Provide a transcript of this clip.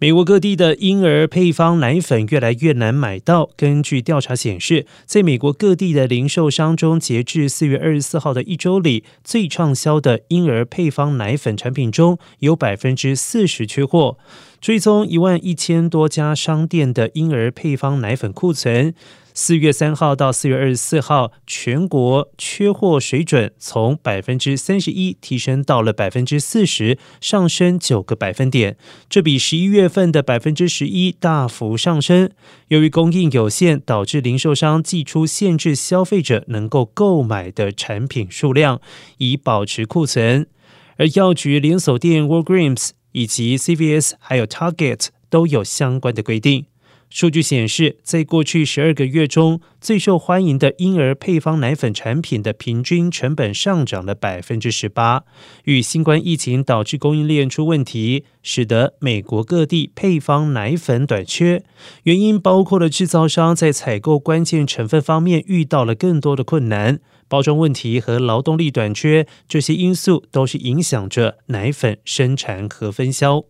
美国各地的婴儿配方奶粉越来越难买到。根据调查显示，在美国各地的零售商中，截至四月二十四号的一周里，最畅销的婴儿配方奶粉产品中有百分之四十缺货。追踪一万一千多家商店的婴儿配方奶粉库存。四月三号到四月二十四号，全国缺货水准从百分之三十一提升到了百分之四十，上升九个百分点。这比十一月份的百分之十一大幅上升。由于供应有限，导致零售商寄出限制消费者能够购买的产品数量，以保持库存。而药局连锁店 Walgreens 以及 CVS 还有 Target 都有相关的规定。数据显示，在过去十二个月中，最受欢迎的婴儿配方奶粉产品的平均成本上涨了百分之十八。与新冠疫情导致供应链出问题，使得美国各地配方奶粉短缺。原因包括了制造商在采购关键成分方面遇到了更多的困难，包装问题和劳动力短缺，这些因素都是影响着奶粉生产和分销。